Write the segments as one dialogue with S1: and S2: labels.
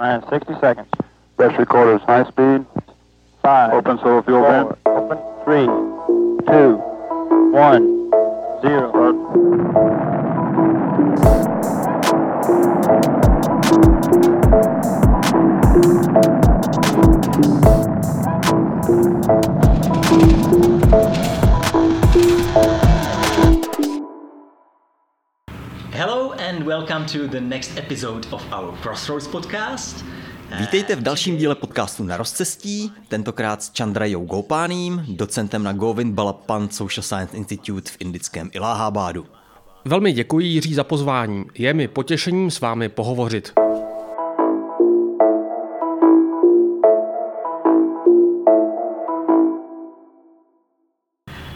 S1: Nine, 60 seconds.
S2: Best recorders, high speed.
S1: Five.
S2: Open solo fuel
S1: four,
S2: vent.
S1: Open. Three, two, one, zero.
S3: Hello and welcome to the next episode of our Crossroads podcast.
S4: Vítejte v dalším díle podcastu Na rozcestí, tentokrát s Chandrajou Gopáním, docentem na Govind Balapan Social Science Institute v indickém Iláhábádu.
S5: Velmi děkuji Jiří za pozvání. Je mi potěšením s vámi pohovořit.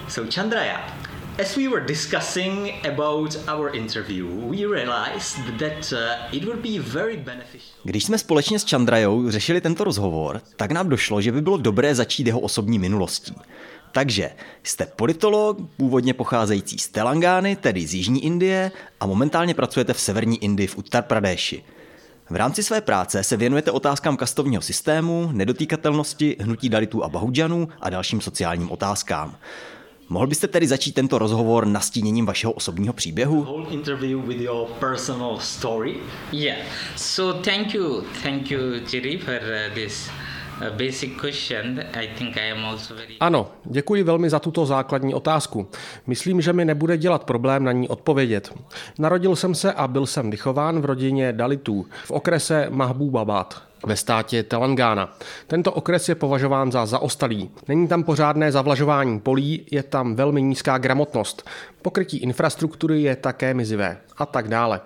S3: So Chandraya, as we were discussing about our interview, we realized that uh, it would be very beneficial.
S4: Když jsme společně s Chandrajou řešili tento rozhovor, tak nám došlo, že by bylo dobré začít jeho osobní minulostí. Takže jste politolog, původně pocházející z Telangány, tedy z Jižní Indie, a momentálně pracujete v severní Indii v Uttar Pradeshi. V rámci své práce se věnujete otázkám kastovního systému, nedotýkatelnosti, hnutí dalitů a bahudžanů a dalším sociálním otázkám. Mohl byste tedy začít tento rozhovor nastíněním vašeho osobního příběhu?
S3: Whole interview with your personal story.
S6: Yeah. So thank you, thank you, Jiri, for this basic question. I think I am also very.
S5: Ano, děkuji velmi za tuto základní otázku. Myslím, že mi nebude dělat problém na ní odpovědět. Narodil jsem se a byl jsem vychován v rodině Dalitů v okrese Mahbubabad ve státě Telangana. Tento okres je považován za zaostalý. Není tam pořádné zavlažování polí, je tam velmi nízká gramotnost. Pokrytí infrastruktury je také mizivé a tak dále.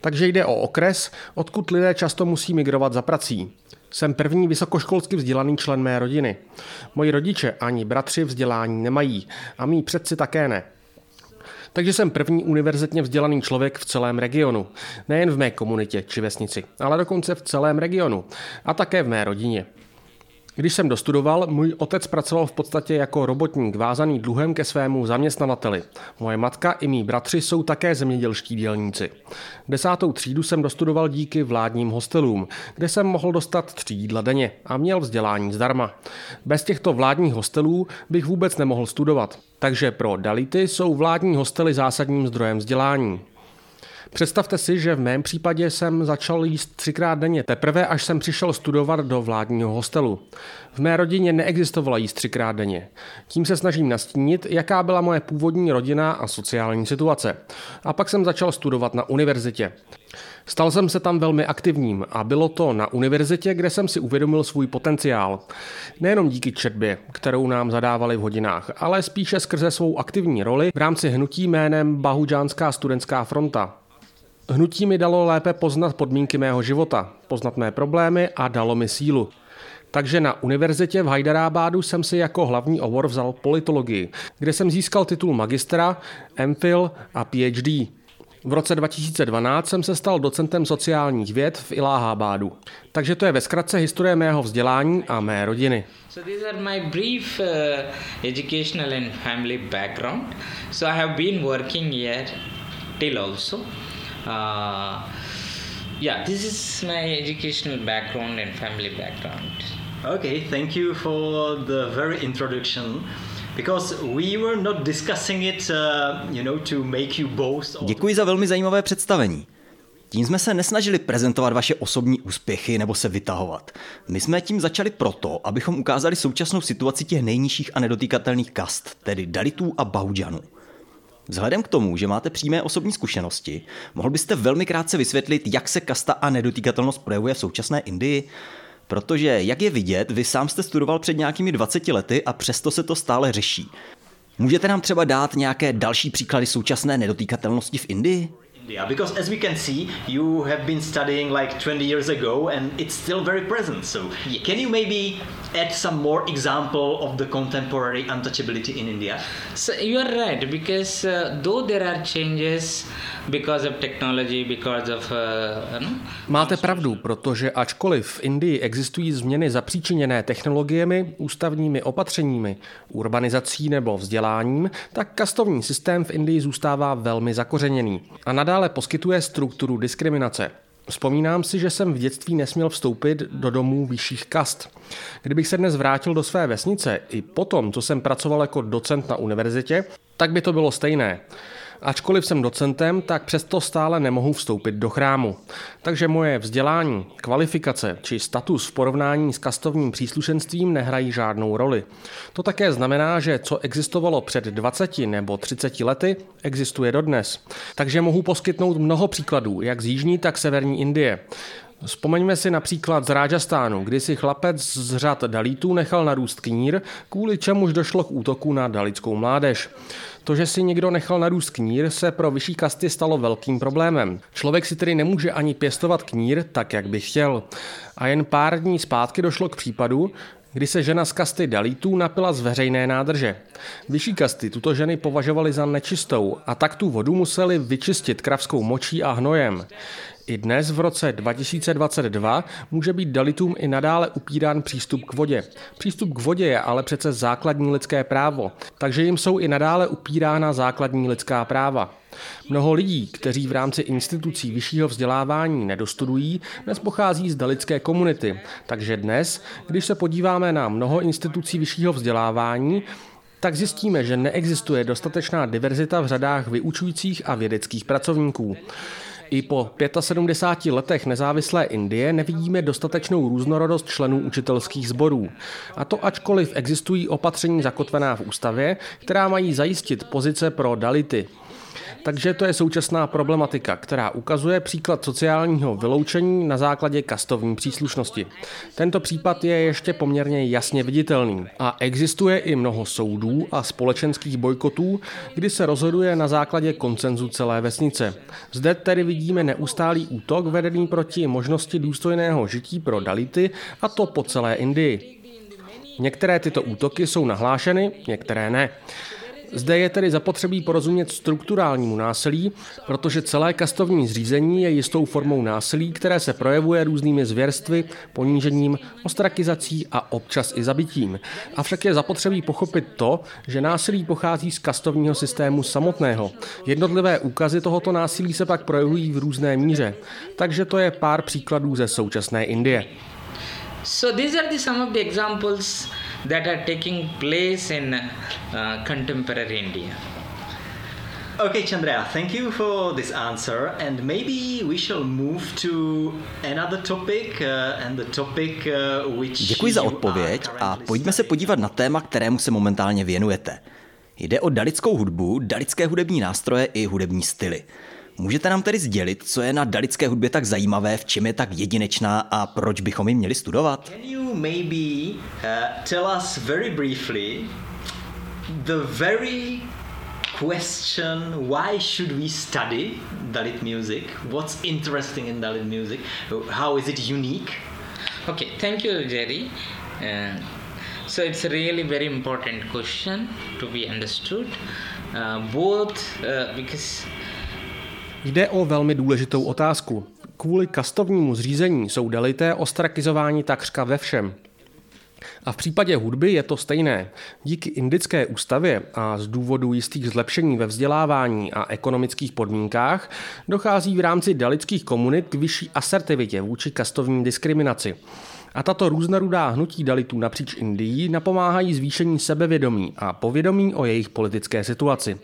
S5: Takže jde o okres, odkud lidé často musí migrovat za prací. Jsem první vysokoškolsky vzdělaný člen mé rodiny. Moji rodiče ani bratři vzdělání nemají a mý předci také ne. Takže jsem první univerzitně vzdělaný člověk v celém regionu. Nejen v mé komunitě či vesnici, ale dokonce v celém regionu. A také v mé rodině. Když jsem dostudoval, můj otec pracoval v podstatě jako robotník, vázaný dluhem ke svému zaměstnavateli. Moje matka i mý bratři jsou také zemědělští dělníci. Desátou třídu jsem dostudoval díky vládním hostelům, kde jsem mohl dostat tři jídla denně a měl vzdělání zdarma. Bez těchto vládních hostelů bych vůbec nemohl studovat. Takže pro Dality jsou vládní hostely zásadním zdrojem vzdělání. Představte si, že v mém případě jsem začal jíst třikrát denně, teprve až jsem přišel studovat do vládního hostelu. V mé rodině neexistovalo jíst třikrát denně. Tím se snažím nastínit, jaká byla moje původní rodina a sociální situace. A pak jsem začal studovat na univerzitě. Stal jsem se tam velmi aktivním a bylo to na univerzitě, kde jsem si uvědomil svůj potenciál. Nejenom díky četbě, kterou nám zadávali v hodinách, ale spíše skrze svou aktivní roli v rámci hnutí jménem Bahudžánská studentská fronta. Hnutí mi dalo lépe poznat podmínky mého života, poznat mé problémy a dalo mi sílu. Takže na univerzitě v Hyderabadu jsem si jako hlavní obor vzal politologii, kde jsem získal titul magistra, MPhil a PhD. V roce 2012 jsem se stal docentem sociálních věd v Iláhábádu. Takže to je ve zkratce historie mého vzdělání a mé rodiny.
S6: So these are my brief uh, educational and family background. So I have been working here till also. Uh, yeah, this is my educational background and family background.
S3: Okay, thank you for the very introduction. Because we were not discussing it, uh, you know, to make you boast. Or
S4: Děkuji za velmi zajímavé představení. Tím jsme se nesnažili prezentovat vaše osobní úspěchy nebo se vytahovat. My jsme tím začali proto, abychom ukázali současnou situaci těch nejnižších a nedotýkatelných kast, tedy Dalitů a Bahudžanů. Vzhledem k tomu, že máte přímé osobní zkušenosti, mohl byste velmi krátce vysvětlit, jak se kasta a nedotýkatelnost projevuje v současné Indii? Protože, jak je vidět, vy sám jste studoval před nějakými 20 lety a přesto se to stále řeší. Můžete nám třeba dát nějaké další příklady současné nedotýkatelnosti v Indii?
S3: India, because as we can see, you have been studying like 20 years ago and it's still very present. So, can you maybe add some more example of the contemporary untouchability in India?
S6: So you are right because uh, though there are changes because of technology, because of uh, you know,
S5: Máte pravdu, protože ačkoliv v Indii existují změny zapříčiněné technologiemi, ústavními opatřeními, urbanizací nebo vzděláním, tak kastovní systém v Indii zůstává velmi zakořeněný a nadále poskytuje strukturu diskriminace. Vzpomínám si, že jsem v dětství nesměl vstoupit do domů vyšších kast. Kdybych se dnes vrátil do své vesnice i potom, co jsem pracoval jako docent na univerzitě, tak by to bylo stejné. Ačkoliv jsem docentem, tak přesto stále nemohu vstoupit do chrámu. Takže moje vzdělání, kvalifikace či status v porovnání s kastovním příslušenstvím nehrají žádnou roli. To také znamená, že co existovalo před 20 nebo 30 lety, existuje dodnes. Takže mohu poskytnout mnoho příkladů, jak z jižní, tak severní Indie. Vzpomeňme si například z Rajastánu, kdy si chlapec z řad Dalitů nechal narůst knír, kvůli čemuž došlo k útoku na dalickou mládež. To, že si někdo nechal narůst knír, se pro vyšší kasty stalo velkým problémem. Člověk si tedy nemůže ani pěstovat knír tak, jak by chtěl. A jen pár dní zpátky došlo k případu, kdy se žena z kasty Dalitů napila z veřejné nádrže. Vyšší kasty tuto ženy považovali za nečistou a tak tu vodu museli vyčistit kravskou močí a hnojem. I dnes v roce 2022 může být Dalitům i nadále upírán přístup k vodě. Přístup k vodě je ale přece základní lidské právo, takže jim jsou i nadále upírána základní lidská práva. Mnoho lidí, kteří v rámci institucí vyššího vzdělávání nedostudují, dnes pochází z dalické komunity. Takže dnes, když se podíváme na mnoho institucí vyššího vzdělávání, tak zjistíme, že neexistuje dostatečná diverzita v řadách vyučujících a vědeckých pracovníků. I po 75 letech nezávislé Indie nevidíme dostatečnou různorodost členů učitelských sborů. A to ačkoliv existují opatření zakotvená v ústavě, která mají zajistit pozice pro Dality. Takže to je současná problematika, která ukazuje příklad sociálního vyloučení na základě kastovní příslušnosti. Tento případ je ještě poměrně jasně viditelný a existuje i mnoho soudů a společenských bojkotů, kdy se rozhoduje na základě koncenzu celé vesnice. Zde tedy vidíme neustálý útok vedený proti možnosti důstojného žití pro Dality a to po celé Indii. Některé tyto útoky jsou nahlášeny, některé ne. Zde je tedy zapotřebí porozumět strukturálnímu násilí, protože celé kastovní zřízení je jistou formou násilí, které se projevuje různými zvěrstvy, ponížením, ostrakizací a občas i zabitím. Avšak je zapotřebí pochopit to, že násilí pochází z kastovního systému samotného. Jednotlivé úkazy tohoto násilí se pak projevují v různé míře. Takže to je pár příkladů ze současné Indie.
S6: So these are the some of the examples that are taking place in uh, contemporary India.
S3: Okay, Chandra, thank you for this answer, and maybe we shall move to another topic, uh, and the topic uh, which.
S4: Děkuji za odpověď a pojďme se podívat na téma, kterému se momentálně věnujete. Jde o dalickou hudbu, dalické hudební nástroje i hudební styly. Můžete nám tedy sdělit, co je na dalické hudbě tak zajímavé, v čem je tak jedinečná a proč bychom ji měli studovat?
S3: Can you maybe uh, tell us very briefly the very question why should we study Dalit music? What's interesting in Dalit music? How is it unique?
S6: Okay, thank you, Jerry. Uh, so it's a really very important question to be understood, uh, both uh, because
S5: Jde o velmi důležitou otázku. Kvůli kastovnímu zřízení jsou delité ostrakizováni takřka ve všem. A v případě hudby je to stejné. Díky indické ústavě a z důvodu jistých zlepšení ve vzdělávání a ekonomických podmínkách dochází v rámci dalitských komunit k vyšší asertivitě vůči kastovní diskriminaci. A tato různorodá hnutí dalitů napříč Indií napomáhají zvýšení sebevědomí a povědomí o jejich politické situaci.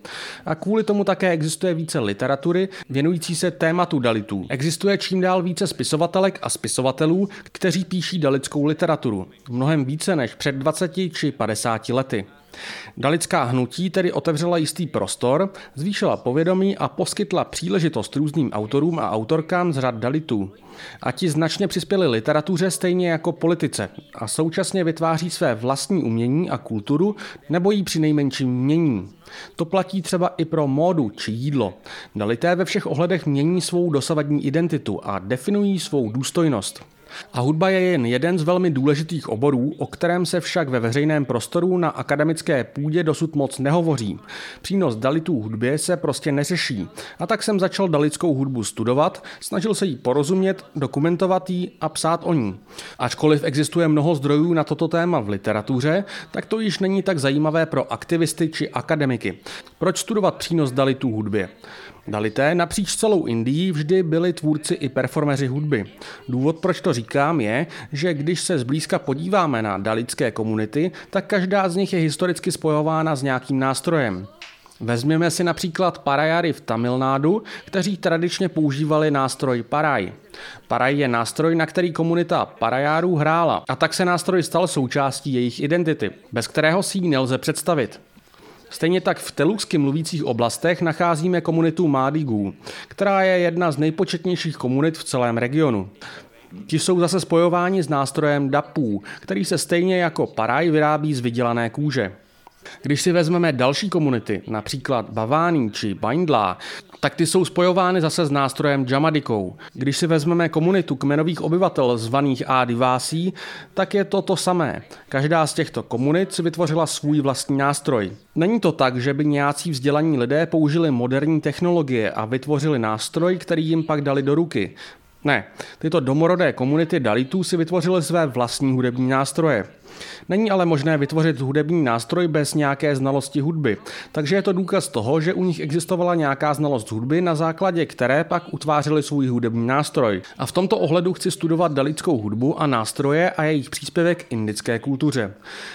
S5: A kvůli tomu také existuje více literatury věnující se tématu dalitů. Existuje čím dál více spisovatelek a spisovatelů, kteří píší dalitskou literaturu. Mnohem více než před 20 či 50 lety. Dalická hnutí tedy otevřela jistý prostor, zvýšila povědomí a poskytla příležitost různým autorům a autorkám z řad Dalitů. A ti značně přispěli literatuře stejně jako politice a současně vytváří své vlastní umění a kulturu nebo ji při nejmenším mění. To platí třeba i pro módu či jídlo. Dalité ve všech ohledech mění svou dosavadní identitu a definují svou důstojnost. A hudba je jen jeden z velmi důležitých oborů, o kterém se však ve veřejném prostoru na akademické půdě dosud moc nehovoří. Přínos dalitů hudbě se prostě neřeší. A tak jsem začal dalickou hudbu studovat, snažil se jí porozumět, dokumentovat ji a psát o ní. Ačkoliv existuje mnoho zdrojů na toto téma v literatuře, tak to již není tak zajímavé pro aktivisty či akademiky. Proč studovat přínos Dalitů hudbě? Dalité napříč celou Indii vždy byli tvůrci i performeři hudby. Důvod, proč to říkám, je, že když se zblízka podíváme na dalitské komunity, tak každá z nich je historicky spojována s nějakým nástrojem. Vezměme si například parajary v Tamilnádu, kteří tradičně používali nástroj paraj. Paraj je nástroj, na který komunita parajárů hrála a tak se nástroj stal součástí jejich identity, bez kterého si ji nelze představit. Stejně tak v teluxsky mluvících oblastech nacházíme komunitu Mádigů, která je jedna z nejpočetnějších komunit v celém regionu. Ti jsou zase spojováni s nástrojem dapů, který se stejně jako paraj vyrábí z vydělané kůže. Když si vezmeme další komunity, například Bavány či Baindlá, tak ty jsou spojovány zase s nástrojem Jamadikou. Když si vezmeme komunitu kmenových obyvatel zvaných Adivásí, tak je to to samé. Každá z těchto komunit si vytvořila svůj vlastní nástroj. Není to tak, že by nějací vzdělaní lidé použili moderní technologie a vytvořili nástroj, který jim pak dali do ruky. Ne, tyto domorodé komunity Dalitů si vytvořily své vlastní hudební nástroje. Není ale možné vytvořit hudební nástroj bez nějaké znalosti hudby, takže je to důkaz toho, že u nich existovala nějaká znalost hudby, na základě které pak utvářeli svůj hudební nástroj. A v tomto ohledu chci studovat dalickou hudbu a nástroje a jejich příspěvek indické kultuře.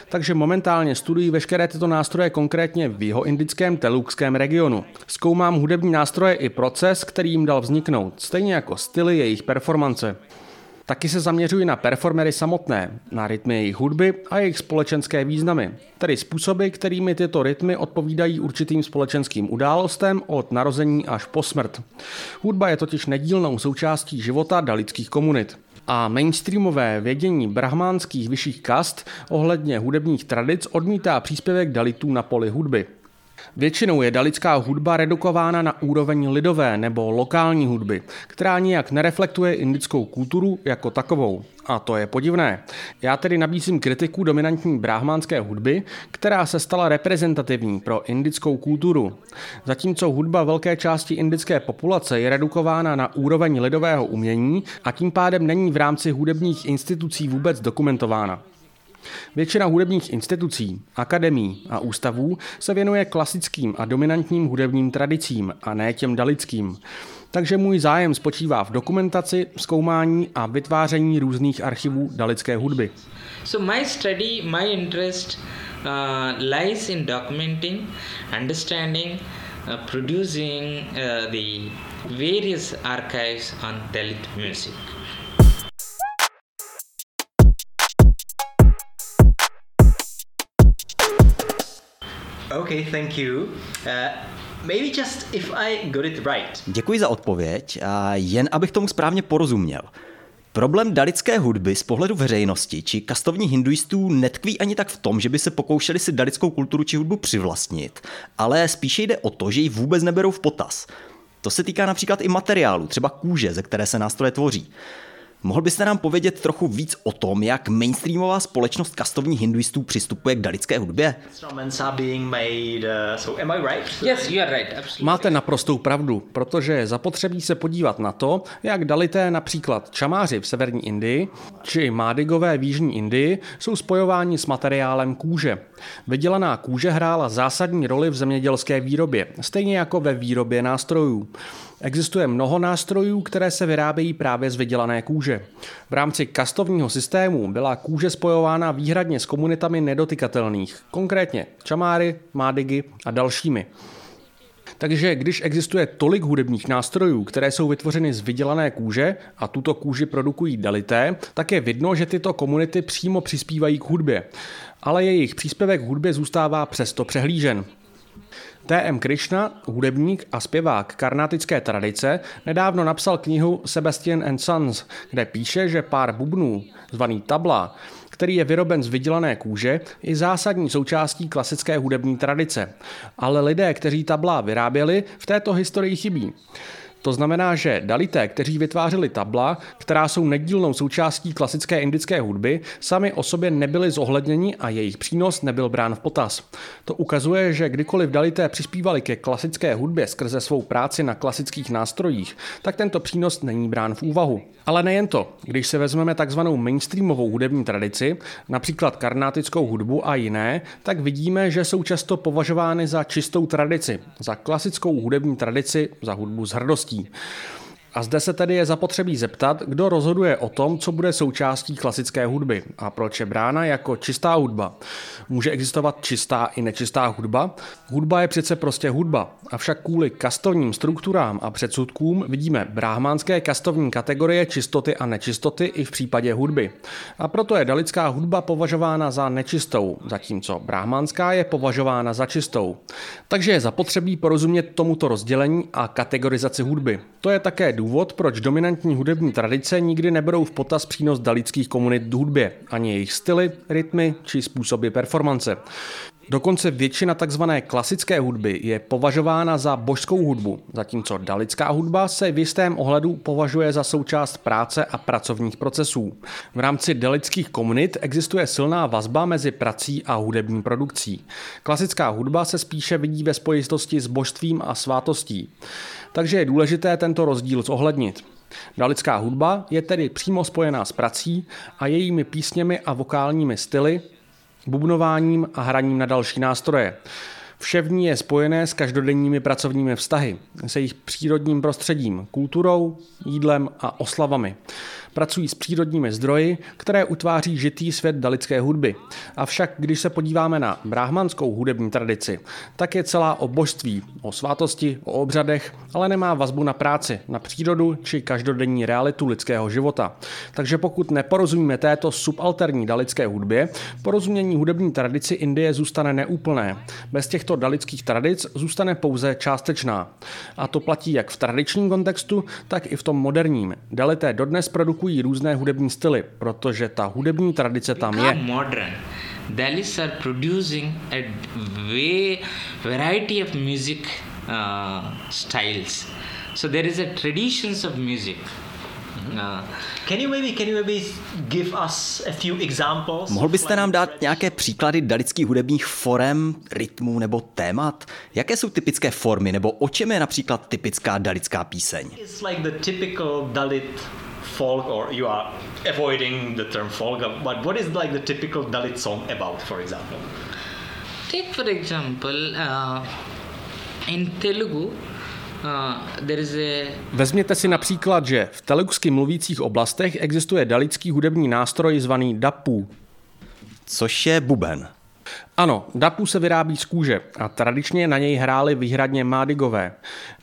S5: Takže momentálně studuji veškeré tyto nástroje konkrétně v jeho indickém telukském regionu. Zkoumám hudební nástroje i proces, který jim dal vzniknout, stejně jako styly jejich performance. Taky se zaměřuji na performery samotné, na rytmy jejich hudby a jejich společenské významy, tedy způsoby, kterými tyto rytmy odpovídají určitým společenským událostem od narození až po smrt. Hudba je totiž nedílnou součástí života dalických komunit a mainstreamové vědění brahmánských vyšších kast ohledně hudebních tradic odmítá příspěvek dalitů na poli hudby. Většinou je dalická hudba redukována na úroveň lidové nebo lokální hudby, která nijak nereflektuje indickou kulturu jako takovou. A to je podivné. Já tedy nabízím kritiku dominantní brahmánské hudby, která se stala reprezentativní pro indickou kulturu. Zatímco hudba velké části indické populace je redukována na úroveň lidového umění a tím pádem není v rámci hudebních institucí vůbec dokumentována. Většina hudebních institucí, akademí a ústavů se věnuje klasickým a dominantním hudebním tradicím a ne těm dalickým. Takže můj zájem spočívá v dokumentaci, zkoumání a vytváření různých archivů dalické hudby.
S6: So my study, my interest uh, lies in documenting, understanding, uh, producing uh, the various archives on Dalit music.
S3: Okay, thank you. Uh, maybe just if I got it right.
S4: Děkuji za odpověď a jen abych tomu správně porozuměl. Problém dalické hudby z pohledu veřejnosti či kastovních hinduistů netkví ani tak v tom, že by se pokoušeli si dalickou kulturu či hudbu přivlastnit, ale spíše jde o to, že ji vůbec neberou v potaz. To se týká například i materiálu, třeba kůže, ze které se nástroje tvoří. Mohl byste nám povědět trochu víc o tom, jak mainstreamová společnost kastovních hinduistů přistupuje k dalické hudbě?
S3: Instruments are being made. So am I right?
S6: Yes, you are right. Absolutely.
S5: Máte naprostou pravdu, protože je zapotřebí se podívat na to, jak dalité například čamáři v severní Indii či mádigové v jižní Indii jsou spojováni s materiálem kůže. Vydělaná kůže hrála zásadní roli v zemědělské výrobě, stejně jako ve výrobě nástrojů. Existuje mnoho nástrojů, které se vyrábějí právě z vydělané kůže. V rámci kastovního systému byla kůže spojována výhradně s komunitami nedotykatelných, konkrétně čamáry, mádigy a dalšími. Takže když existuje tolik hudebních nástrojů, které jsou vytvořeny z vydělané kůže a tuto kůži produkují dalité, tak je vidno, že tyto komunity přímo přispívají k hudbě. Ale jejich příspěvek k hudbě zůstává přesto přehlížen. T.M. Krishna, hudebník a zpěvák karnatické tradice, nedávno napsal knihu Sebastian and Sons, kde píše, že pár bubnů, zvaný tabla, který je vyroben z vydělané kůže, je zásadní součástí klasické hudební tradice. Ale lidé, kteří tabla vyráběli, v této historii chybí. To znamená, že dalité, kteří vytvářeli tabla, která jsou nedílnou součástí klasické indické hudby, sami o sobě nebyli zohledněni a jejich přínos nebyl brán v potaz. To ukazuje, že kdykoliv dalité přispívali ke klasické hudbě skrze svou práci na klasických nástrojích, tak tento přínos není brán v úvahu. Ale nejen to, když se vezmeme takzvanou mainstreamovou hudební tradici, například karnátickou hudbu a jiné, tak vidíme, že jsou často považovány za čistou tradici, za klasickou hudební tradici, za hudbu s hrdostí. qui A zde se tedy je zapotřebí zeptat, kdo rozhoduje o tom, co bude součástí klasické hudby a proč je brána jako čistá hudba. Může existovat čistá i nečistá hudba? Hudba je přece prostě hudba, avšak kvůli kastovním strukturám a předsudkům vidíme brahmánské kastovní kategorie čistoty a nečistoty i v případě hudby. A proto je dalická hudba považována za nečistou, zatímco brahmánská je považována za čistou. Takže je zapotřebí porozumět tomuto rozdělení a kategorizaci hudby. To je také důvod, proč dominantní hudební tradice nikdy neberou v potaz přínos dalických komunit hudbě, ani jejich styly, rytmy či způsoby performance. Dokonce většina tzv. klasické hudby je považována za božskou hudbu, zatímco dalická hudba se v jistém ohledu považuje za součást práce a pracovních procesů. V rámci dalických komunit existuje silná vazba mezi prací a hudební produkcí. Klasická hudba se spíše vidí ve spojitosti s božstvím a svátostí. Takže je důležité tento rozdíl zohlednit. Dalická hudba je tedy přímo spojená s prací a jejími písněmi a vokálními styly, bubnováním a hraním na další nástroje. Vše v ní je spojené s každodenními pracovními vztahy, se jejich přírodním prostředím, kulturou, jídlem a oslavami. Pracují s přírodními zdroji, které utváří žitý svět dalické hudby. Avšak když se podíváme na brahmanskou hudební tradici, tak je celá o božství, o svátosti, o obřadech, ale nemá vazbu na práci, na přírodu či každodenní realitu lidského života. Takže pokud neporozumíme této subalterní dalické hudbě, porozumění hudební tradici Indie zůstane neúplné. Bez těchto dalických tradic zůstane pouze částečná. A to platí jak v tradičním kontextu, tak i v tom moderním. Dalité dodnes produkují různé hudební styly, protože ta hudební tradice tam je.
S6: modern. Dalis are producing a way variety of music uh, styles. So there is a traditions of music. Uh,
S3: Can you maybe can you maybe give us a few examples?
S4: Mohl byste nám dát nějaké příklady dalických hudebních forem, rytmů nebo témat? Jaké jsou typické formy nebo o čem je například typická dalická píseň?
S3: It's like the typical Dalit folk, or you are avoiding the term folk, but what is like the typical Dalit song about, for example?
S6: take for example, uh, in Telugu, uh, there is a
S5: Vezměte si například, že v telugsky mluvících oblastech existuje dalický hudební nástroj zvaný dapu.
S4: Což je buben.
S5: Ano, dapu se vyrábí z kůže a tradičně na něj hráli výhradně mádigové.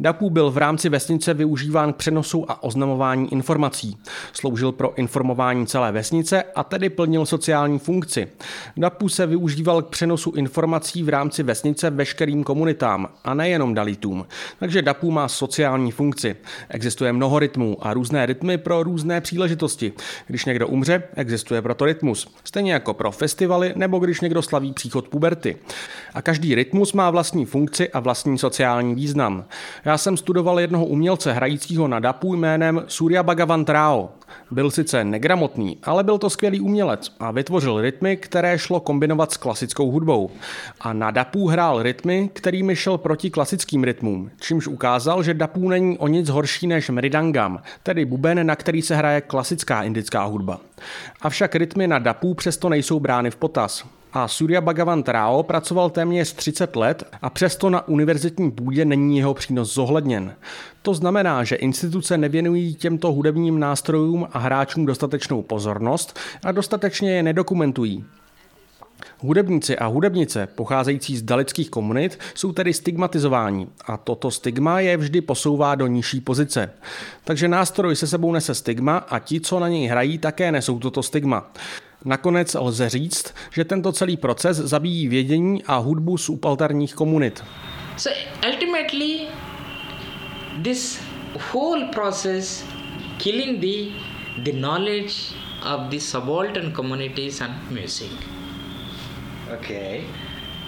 S5: Dapu byl v rámci vesnice využíván k přenosu a oznamování informací. Sloužil pro informování celé vesnice a tedy plnil sociální funkci. Dapu se využíval k přenosu informací v rámci vesnice veškerým komunitám a nejenom dalitům. Takže dapu má sociální funkci. Existuje mnoho rytmů a různé rytmy pro různé příležitosti. Když někdo umře, existuje proto rytmus. Stejně jako pro festivaly nebo když někdo slaví příchod puberty. A každý rytmus má vlastní funkci a vlastní sociální význam. Já jsem studoval jednoho umělce hrajícího na dapu jménem Surya Bhagavan Rao. Byl sice negramotný, ale byl to skvělý umělec a vytvořil rytmy, které šlo kombinovat s klasickou hudbou. A na dapu hrál rytmy, kterými šel proti klasickým rytmům, čímž ukázal, že dapu není o nic horší než mridangam, tedy buben, na který se hraje klasická indická hudba. Avšak rytmy na dapu přesto nejsou brány v potaz. A Surya Bhagavan Rao pracoval téměř 30 let a přesto na univerzitní půdě není jeho přínos zohledněn. To znamená, že instituce nevěnují těmto hudebním nástrojům a hráčům dostatečnou pozornost a dostatečně je nedokumentují. Hudebníci a hudebnice pocházející z dalických komunit jsou tedy stigmatizováni a toto stigma je vždy posouvá do nižší pozice. Takže nástroj se sebou nese stigma a ti, co na něj hrají, také nesou toto stigma. Nakonec lze říct, že tento celý proces zabíjí vědění a hudbu subalterních komunit.
S6: so ultimately this whole process killing the the knowledge of the subaltern communities and music
S3: Okay.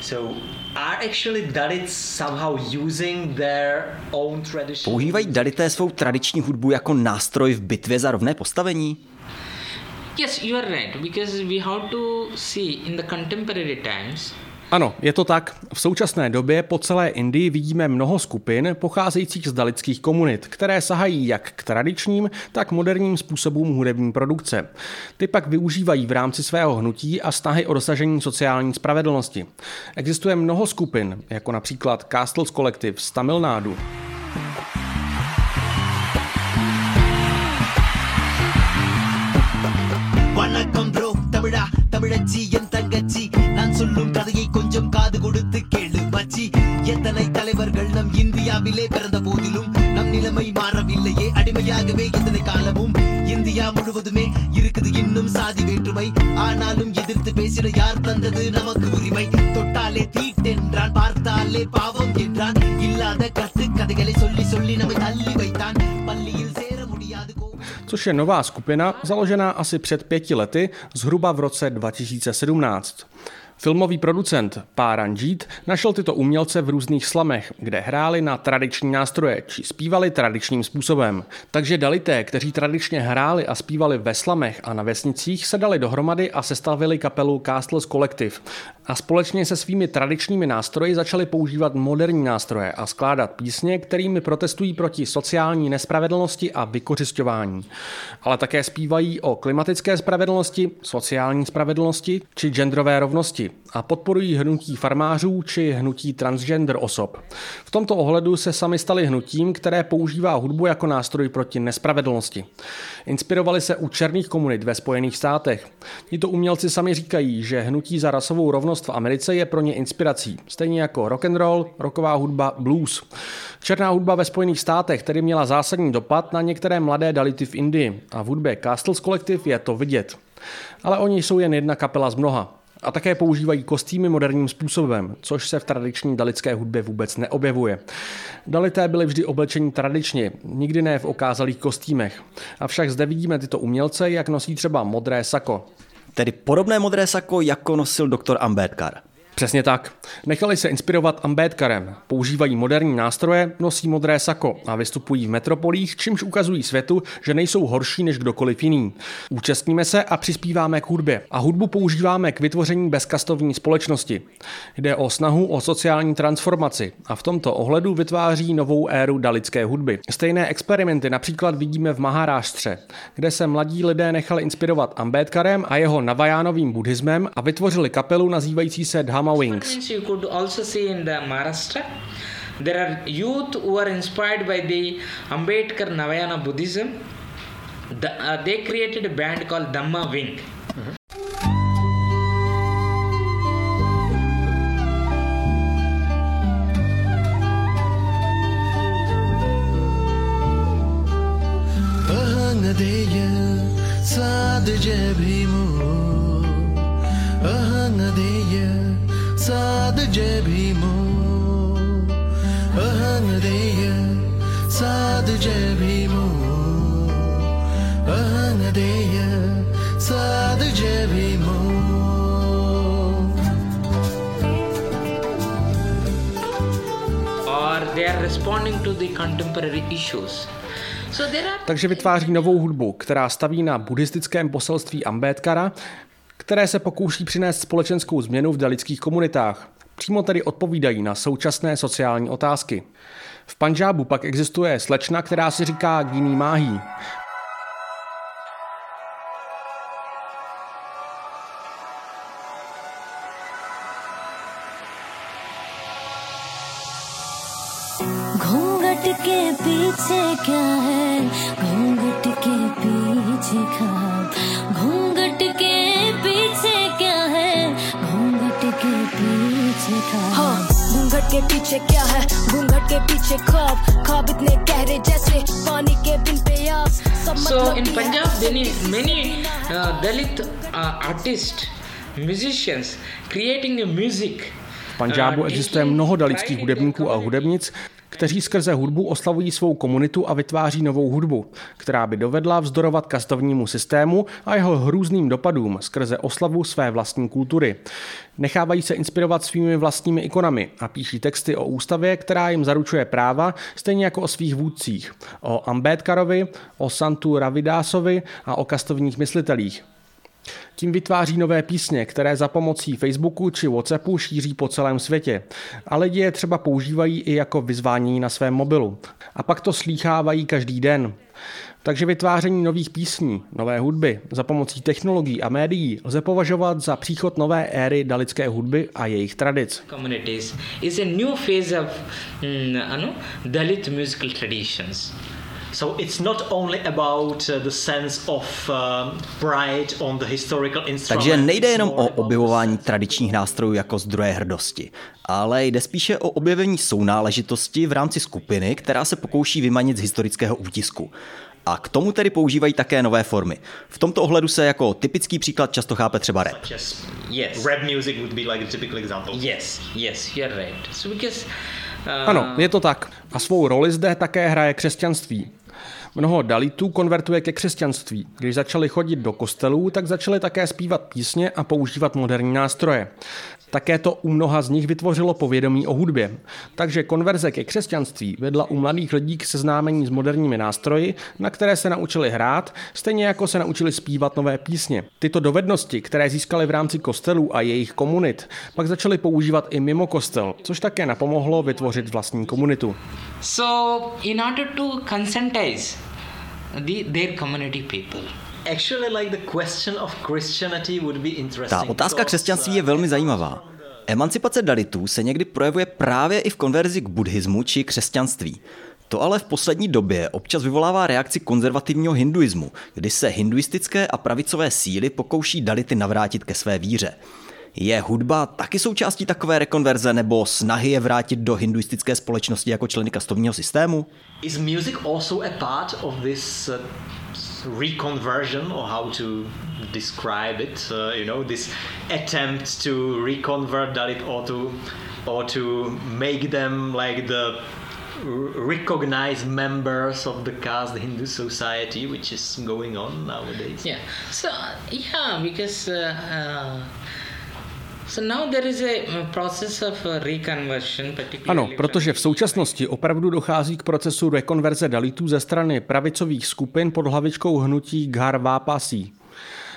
S3: So, are actually Dalits somehow using their own tradition?
S4: Používají Dalité svou tradiční hudbu jako nástroj v bitvě za rovné postavení?
S6: Yes, you are right because we have to see in the contemporary times
S5: Ano, je to tak. V současné době po celé Indii vidíme mnoho skupin pocházejících z dalických komunit, které sahají jak k tradičním, tak moderním způsobům hudební produkce. Ty pak využívají v rámci svého hnutí a snahy o dosažení sociální spravedlnosti. Existuje mnoho skupin, jako například Castles Collective z Tamil Nádu,
S7: தமிழச்சி என் தங்கச்சி. நான் சொல்லும் கதையை கொஞ்சம் காது கொடுத்து கேளு பச்சி எத்தனை தலைவர்கள் நம் இந்தியாவிலே பிறந்த போதிலும் நம் நிலைமை மாறவில்லையே. அடிமையாகவே எத்தனை காலமும் இந்தியா முழுவதுமே இருக்குது. இன்னும் சாதி வேற்றுமை. ஆனாலும் எதிர்த்து பேசிட யார் தந்தது நமக்கு உரிமை? தொட்டாலே தீட்டென்றான் பார்த்தாலே பாவம் என்றான். இல்லாத கத்து கதைகளை சொல்லி சொல்லி நம்மை தள்ளி வைத்தான்.
S5: Což je nová skupina založená asi před pěti lety, zhruba v roce 2017. Filmový producent Páranjit našel tyto umělce v různých slamech, kde hráli na tradiční nástroje či zpívali tradičním způsobem. Takže dalité, kteří tradičně hráli a zpívali ve slamech a na vesnicích, se dali dohromady a sestavili kapelu Castles Collective. A společně se svými tradičními nástroji začali používat moderní nástroje a skládat písně, kterými protestují proti sociální nespravedlnosti a vykořišťování. Ale také zpívají o klimatické spravedlnosti, sociální spravedlnosti či genderové rovnosti a podporují hnutí farmářů či hnutí transgender osob. V tomto ohledu se sami stali hnutím, které používá hudbu jako nástroj proti nespravedlnosti. Inspirovali se u černých komunit ve Spojených státech. Tito umělci sami říkají, že hnutí za rasovou rovnost v Americe je pro ně inspirací, stejně jako rock and roll, rocková hudba, blues. Černá hudba ve Spojených státech tedy měla zásadní dopad na některé mladé dality v Indii a v hudbě Castles Collective je to vidět. Ale oni jsou jen jedna kapela z mnoha a také používají kostýmy moderním způsobem, což se v tradiční dalické hudbě vůbec neobjevuje. Dalité byli vždy oblečení tradičně, nikdy ne v okázalých kostýmech. Avšak zde vidíme tyto umělce, jak nosí třeba modré sako.
S4: Tedy podobné modré sako, jako nosil doktor Ambedkar.
S5: Přesně tak. Nechali se inspirovat Ambedkarem. Používají moderní nástroje, nosí modré sako a vystupují v metropolích, čímž ukazují světu, že nejsou horší než kdokoliv jiný. Účastníme se a přispíváme k hudbě. A hudbu používáme k vytvoření bezkastovní společnosti. Jde o snahu o sociální transformaci a v tomto ohledu vytváří novou éru dalické hudby. Stejné experimenty například vidíme v Maharáštře, kde se mladí lidé nechali inspirovat Ambedkarem a jeho navajánovým buddhismem a vytvořili kapelu nazývající se Rama Wings.
S6: You could also see in the Maharashtra. There are youth who are inspired by the Ambedkar Navayana Buddhism. The, uh, they created a band called Dhamma Wing. Mm-hmm.
S5: Takže vytváří novou hudbu, která staví na buddhistickém poselství Ambedkara, které se pokouší přinést společenskou změnu v dalických komunitách. Přímo tedy odpovídají na současné sociální otázky. V Panžábu pak existuje slečna, která si říká Gini Máhí.
S6: Many many uh, Dalit uh, artists, musicians creating a music.
S5: V Panžábu
S6: uh,
S5: existuje mnoho dalických hudebníků a hudebnic, kteří skrze hudbu oslavují svou komunitu a vytváří novou hudbu, která by dovedla vzdorovat kastovnímu systému a jeho hrůzným dopadům skrze oslavu své vlastní kultury. Nechávají se inspirovat svými vlastními ikonami a píší texty o ústavě, která jim zaručuje práva, stejně jako o svých vůdcích. O Ambedkarovi, o Santu Ravidásovi a o kastovních myslitelích. Tím vytváří nové písně, které za pomocí Facebooku či WhatsAppu šíří po celém světě. A lidi je třeba používají i jako vyzvání na svém mobilu. A pak to slýchávají každý den. Takže vytváření nových písní, nové hudby za pomocí technologií a médií lze považovat za příchod nové éry dalické hudby a jejich tradic.
S6: communities is a new phase of mm, ano, Dalit musical traditions.
S3: So it's not only about uh, the sense of uh, pride on the historical instrument.
S4: Takže nejde jenom o objevování tradičních nástrojů jako zdroje hrdosti, ale jde spíše o objevení sounáležitosti v rámci skupiny, která se pokouší vymanit z historického útisku. A k tomu tedy používají také nové formy. V tomto ohledu se jako typický příklad často chápe třeba rap.
S6: Yes.
S3: rap music would be like a typical example.
S6: Yes, yes, you're right. So because uh,
S5: Ano, je to tak. A svou roli zde také hraje křesťanství. Mnoho dalitů konvertuje ke křesťanství. Když začali chodit do kostelů, tak začali také zpívat písně a používat moderní nástroje. Také to u mnoha z nich vytvořilo povědomí o hudbě. Takže konverze ke křesťanství vedla u mladých lidí k seznámení s moderními nástroji, na které se naučili hrát, stejně jako se naučili zpívat nové písně. Tyto dovednosti, které získali v rámci kostelů a jejich komunit, pak začali používat i mimo kostel, což také napomohlo vytvořit vlastní komunitu.
S6: so in order to their community people.
S3: Actually, like the question of Christianity would be interesting.
S4: Ta otázka křesťanství je
S3: uh,
S4: velmi zajímavá. Emancipace dalitů se někdy projevuje právě i v konverzi k buddhismu či křesťanství. To ale v poslední době občas vyvolává reakci konzervativního hinduismu, kdy se hinduistické a pravicové síly pokouší dality navrátit ke své víře. Je hudba taky součástí takové rekonverze nebo snahy je vrátit do hinduistické společnosti jako členy kastovního systému?
S3: Is music also a part of this uh, reconversion, or how to describe it? Uh, you know, this attempt to reconvert Dalit, or to, or to make them like the recognized members of the caste Hindu society, which is going on nowadays.
S6: Yeah. So uh, yeah, because uh, uh,
S5: Ano, protože v současnosti opravdu dochází k procesu rekonverze dalitů ze strany pravicových skupin pod hlavičkou hnutí Ghar Vápasí.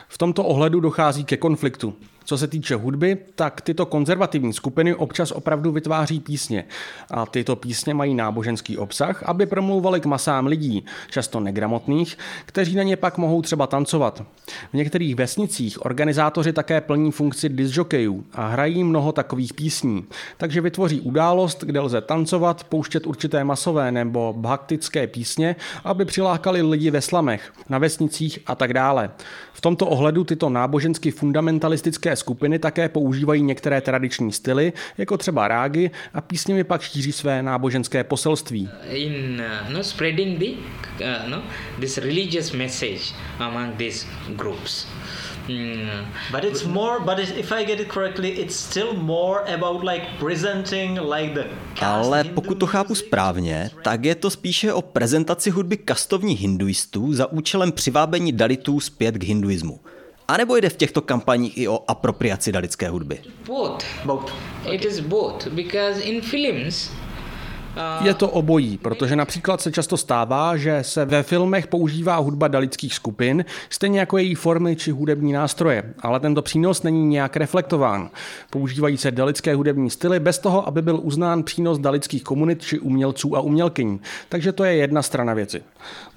S5: V tomto ohledu dochází ke konfliktu. Co se týče hudby, tak tyto konzervativní skupiny občas opravdu vytváří písně. A tyto písně mají náboženský obsah, aby promlouvaly k masám lidí, často negramotných, kteří na ně pak mohou třeba tancovat. V některých vesnicích organizátoři také plní funkci disjokejů a hrají mnoho takových písní. Takže vytvoří událost, kde lze tancovat, pouštět určité masové nebo bhaktické písně, aby přilákali lidi ve slamech, na vesnicích a tak dále. V tomto ohledu tyto nábožensky fundamentalistické skupiny také používají některé tradiční styly, jako třeba rágy, a písněmi pak šíří své náboženské poselství.
S6: in uh, no spreading the uh, no this religious message among these groups. Mm,
S3: But it's more, but if I get it correctly, it's still more about like presenting like the
S4: Ale pokud to chápu správně, tak je to spíše o prezentaci hudby kastovních hinduistů za účelem přivábení dalitů zpět k hinduismu. A nebo jde v těchto kampaních i o apropriaci dalitské hudby?
S6: both.
S3: Both.
S6: It is both because in films.
S5: Je to obojí, protože například se často stává, že se ve filmech používá hudba dalických skupin, stejně jako její formy či hudební nástroje, ale tento přínos není nějak reflektován. Používají se dalické hudební styly bez toho, aby byl uznán přínos dalických komunit či umělců a umělkyň. Takže to je jedna strana věci.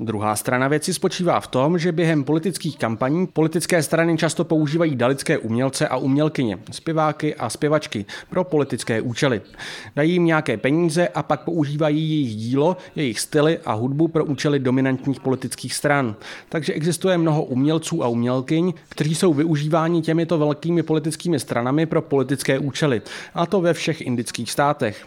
S5: Druhá strana věci spočívá v tom, že během politických kampaní politické strany často používají dalické umělce a umělkyně, zpěváky a zpěvačky pro politické účely. Dají jim nějaké peníze a pak používají jejich dílo, jejich styly a hudbu pro účely dominantních politických stran. Takže existuje mnoho umělců a umělkyň, kteří jsou využíváni těmito velkými politickými stranami pro politické účely, a to ve všech indických státech.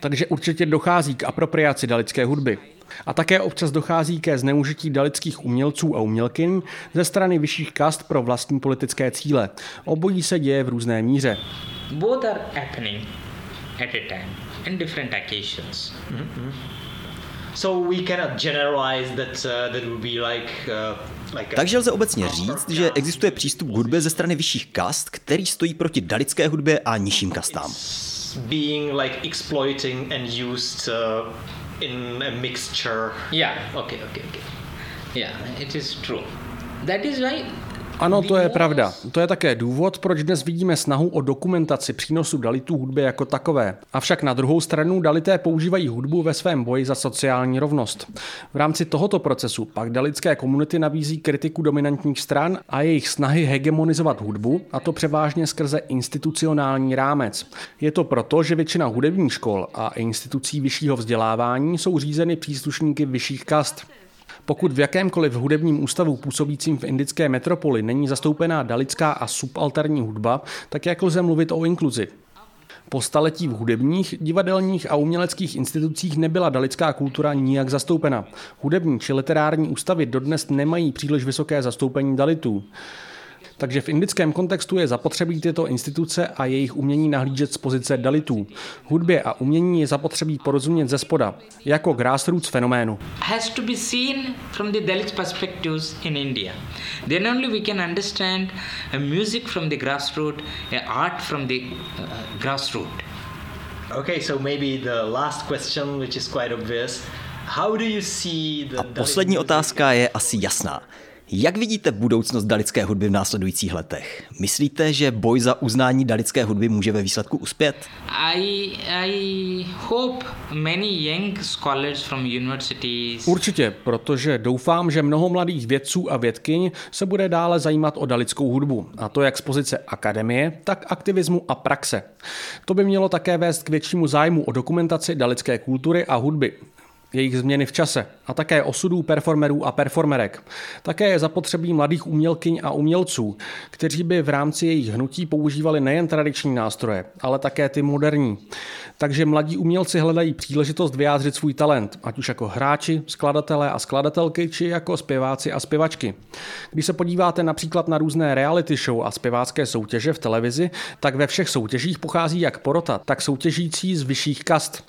S5: Takže určitě dochází k apropriaci dalické hudby. A také občas dochází ke zneužití dalických umělců a umělkyň ze strany vyšších kast pro vlastní politické cíle. Obojí se děje v různé míře.
S6: both are happening at a time in different occasions.
S3: So we cannot generalize that uh, that would be like uh,
S4: Takže lze obecně říct, že existuje přístup k hudbě ze strany vyšších kast, který stojí proti dalické hudbě a nižším kastám.
S3: being like exploiting and used uh, in a mixture.
S6: Yeah.
S3: Okay. Okay. Okay.
S6: Yeah, it is true. That is why
S5: Ano, to je pravda. To je také důvod, proč dnes vidíme snahu o dokumentaci přínosu dalitů hudby jako takové. Avšak na druhou stranu dalité používají hudbu ve svém boji za sociální rovnost. V rámci tohoto procesu pak dalitské komunity nabízí kritiku dominantních stran a jejich snahy hegemonizovat hudbu, a to převážně skrze institucionální rámec. Je to proto, že většina hudebních škol a institucí vyššího vzdělávání jsou řízeny příslušníky vyšších kast. Pokud v jakémkoliv hudebním ústavu působícím v indické metropoli není zastoupená dalická a subalterní hudba, tak jak lze mluvit o inkluzi? Po staletí v hudebních, divadelních a uměleckých institucích nebyla dalická kultura nijak zastoupena. Hudební či literární ústavy dodnes nemají příliš vysoké zastoupení dalitů. Takže v indickém kontextu je zapotřebí tyto instituce a jejich umění nahlížet z pozice dalitů. Hudbě a umění je zapotřebí porozumět ze spoda, jako grassroots fenoménu.
S6: has to be seen from the Dalit perspectives in India. Then only we can understand a music from the grassroots, a art from the uh, grassroots.
S3: Okay. So maybe the last question, which is quite obvious. How do you see the
S4: A poslední otázka je asi jasná. Jak vidíte budoucnost dalické hudby v následujících letech? Myslíte, že boj za uznání dalické hudby může ve výsledku uspět?
S6: I, I hope many young scholars from universities
S5: Určitě, protože doufám, že mnoho mladých vědců a vědkyň se bude dále zajímat o dalickou hudbu, a to jak z pozice akademie, tak aktivismu a praxe. To by mělo také vést k většímu zájmu o dokumentaci dalické kultury a hudby jejich změny v čase a také osudů performerů a performerek. Také je zapotřebí mladých umělkyň a umělců, kteří by v rámci jejich hnutí používali nejen tradiční nástroje, ale také ty moderní. Takže mladí umělci hledají příležitost vyjádřit svůj talent, ať už jako hráči, skladatelé a skladatelky, či jako zpěváci a zpěvačky. Když se podíváte například na různé reality show a zpěvácké soutěže v televizi, tak ve všech soutěžích pochází jak porota, tak soutěžící z vyšších kast.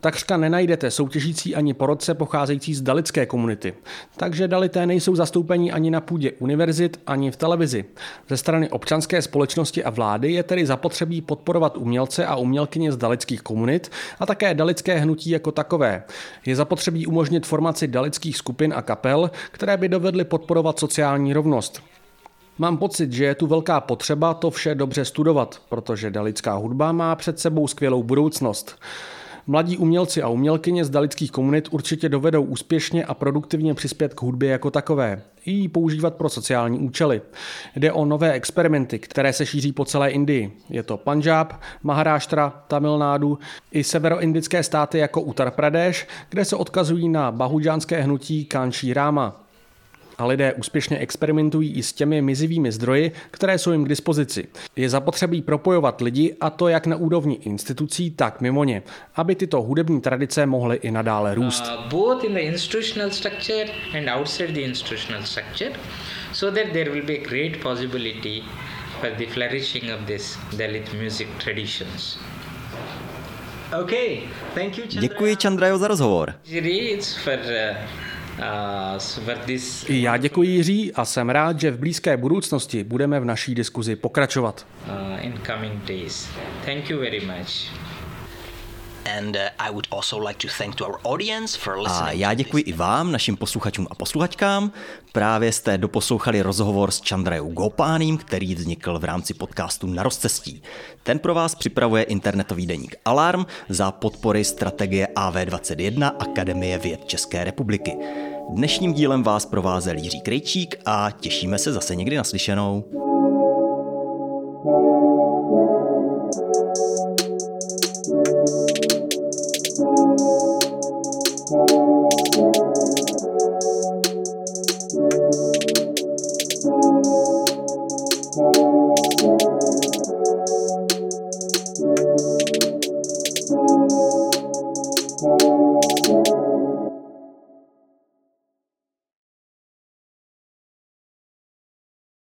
S5: Takřka nenajdete soutěžící ani porodce pocházející z dalické komunity. Takže dalité nejsou zastoupení ani na půdě univerzit, ani v televizi. Ze strany občanské společnosti a vlády je tedy zapotřebí podporovat umělce a umělkyně z dalických komunit a také dalické hnutí jako takové. Je zapotřebí umožnit formaci dalických skupin a kapel, které by dovedly podporovat sociální rovnost. Mám pocit, že je tu velká potřeba to vše dobře studovat, protože dalická hudba má před sebou skvělou budoucnost. Mladí umělci a umělkyně z dalických komunit určitě dovedou úspěšně a produktivně přispět k hudbě jako takové, i ji používat pro sociální účely. Jde o nové experimenty, které se šíří po celé Indii. Je to Punjab, Maharashtra, Tamil Nadu i severoindické státy jako Uttar Pradesh, kde se odkazují na bahudžánské hnutí Kanchi Rama. A lidé úspěšně experimentují i s těmi mizivými zdroji, které jsou jim k dispozici. Je zapotřebí propojovat lidi, a to jak na úrovni institucí, tak mimo ně, aby tyto hudební tradice mohly i nadále růst.
S6: uh, both in the institutional structure and outside the institutional structure so that there will be a great possibility for the flourishing of this Dalit music traditions.
S3: Okay. Thank you. Chandra.
S4: Děkuji Chandrajo za rozhovor.
S6: It's for, uh, uh,
S5: I já děkuji Jiří a jsem rád, že v blízké budoucnosti budeme v naší diskuzi pokračovat.
S6: uh, in coming days. Thank you very much.
S4: A já děkuji i vám, našim posluchačům a posluchačkám. Právě jste doposlouchali rozhovor s Chandrajou Gopánem, který vznikl v rámci podcastu Na rozcestí. Ten pro vás připravuje internetový deník Alarm za podpory strategie AV21 Akademie věd České republiky. Dnešním dílem vás provázel Jiří Krejčík a těšíme se zase někdy naslyšenou.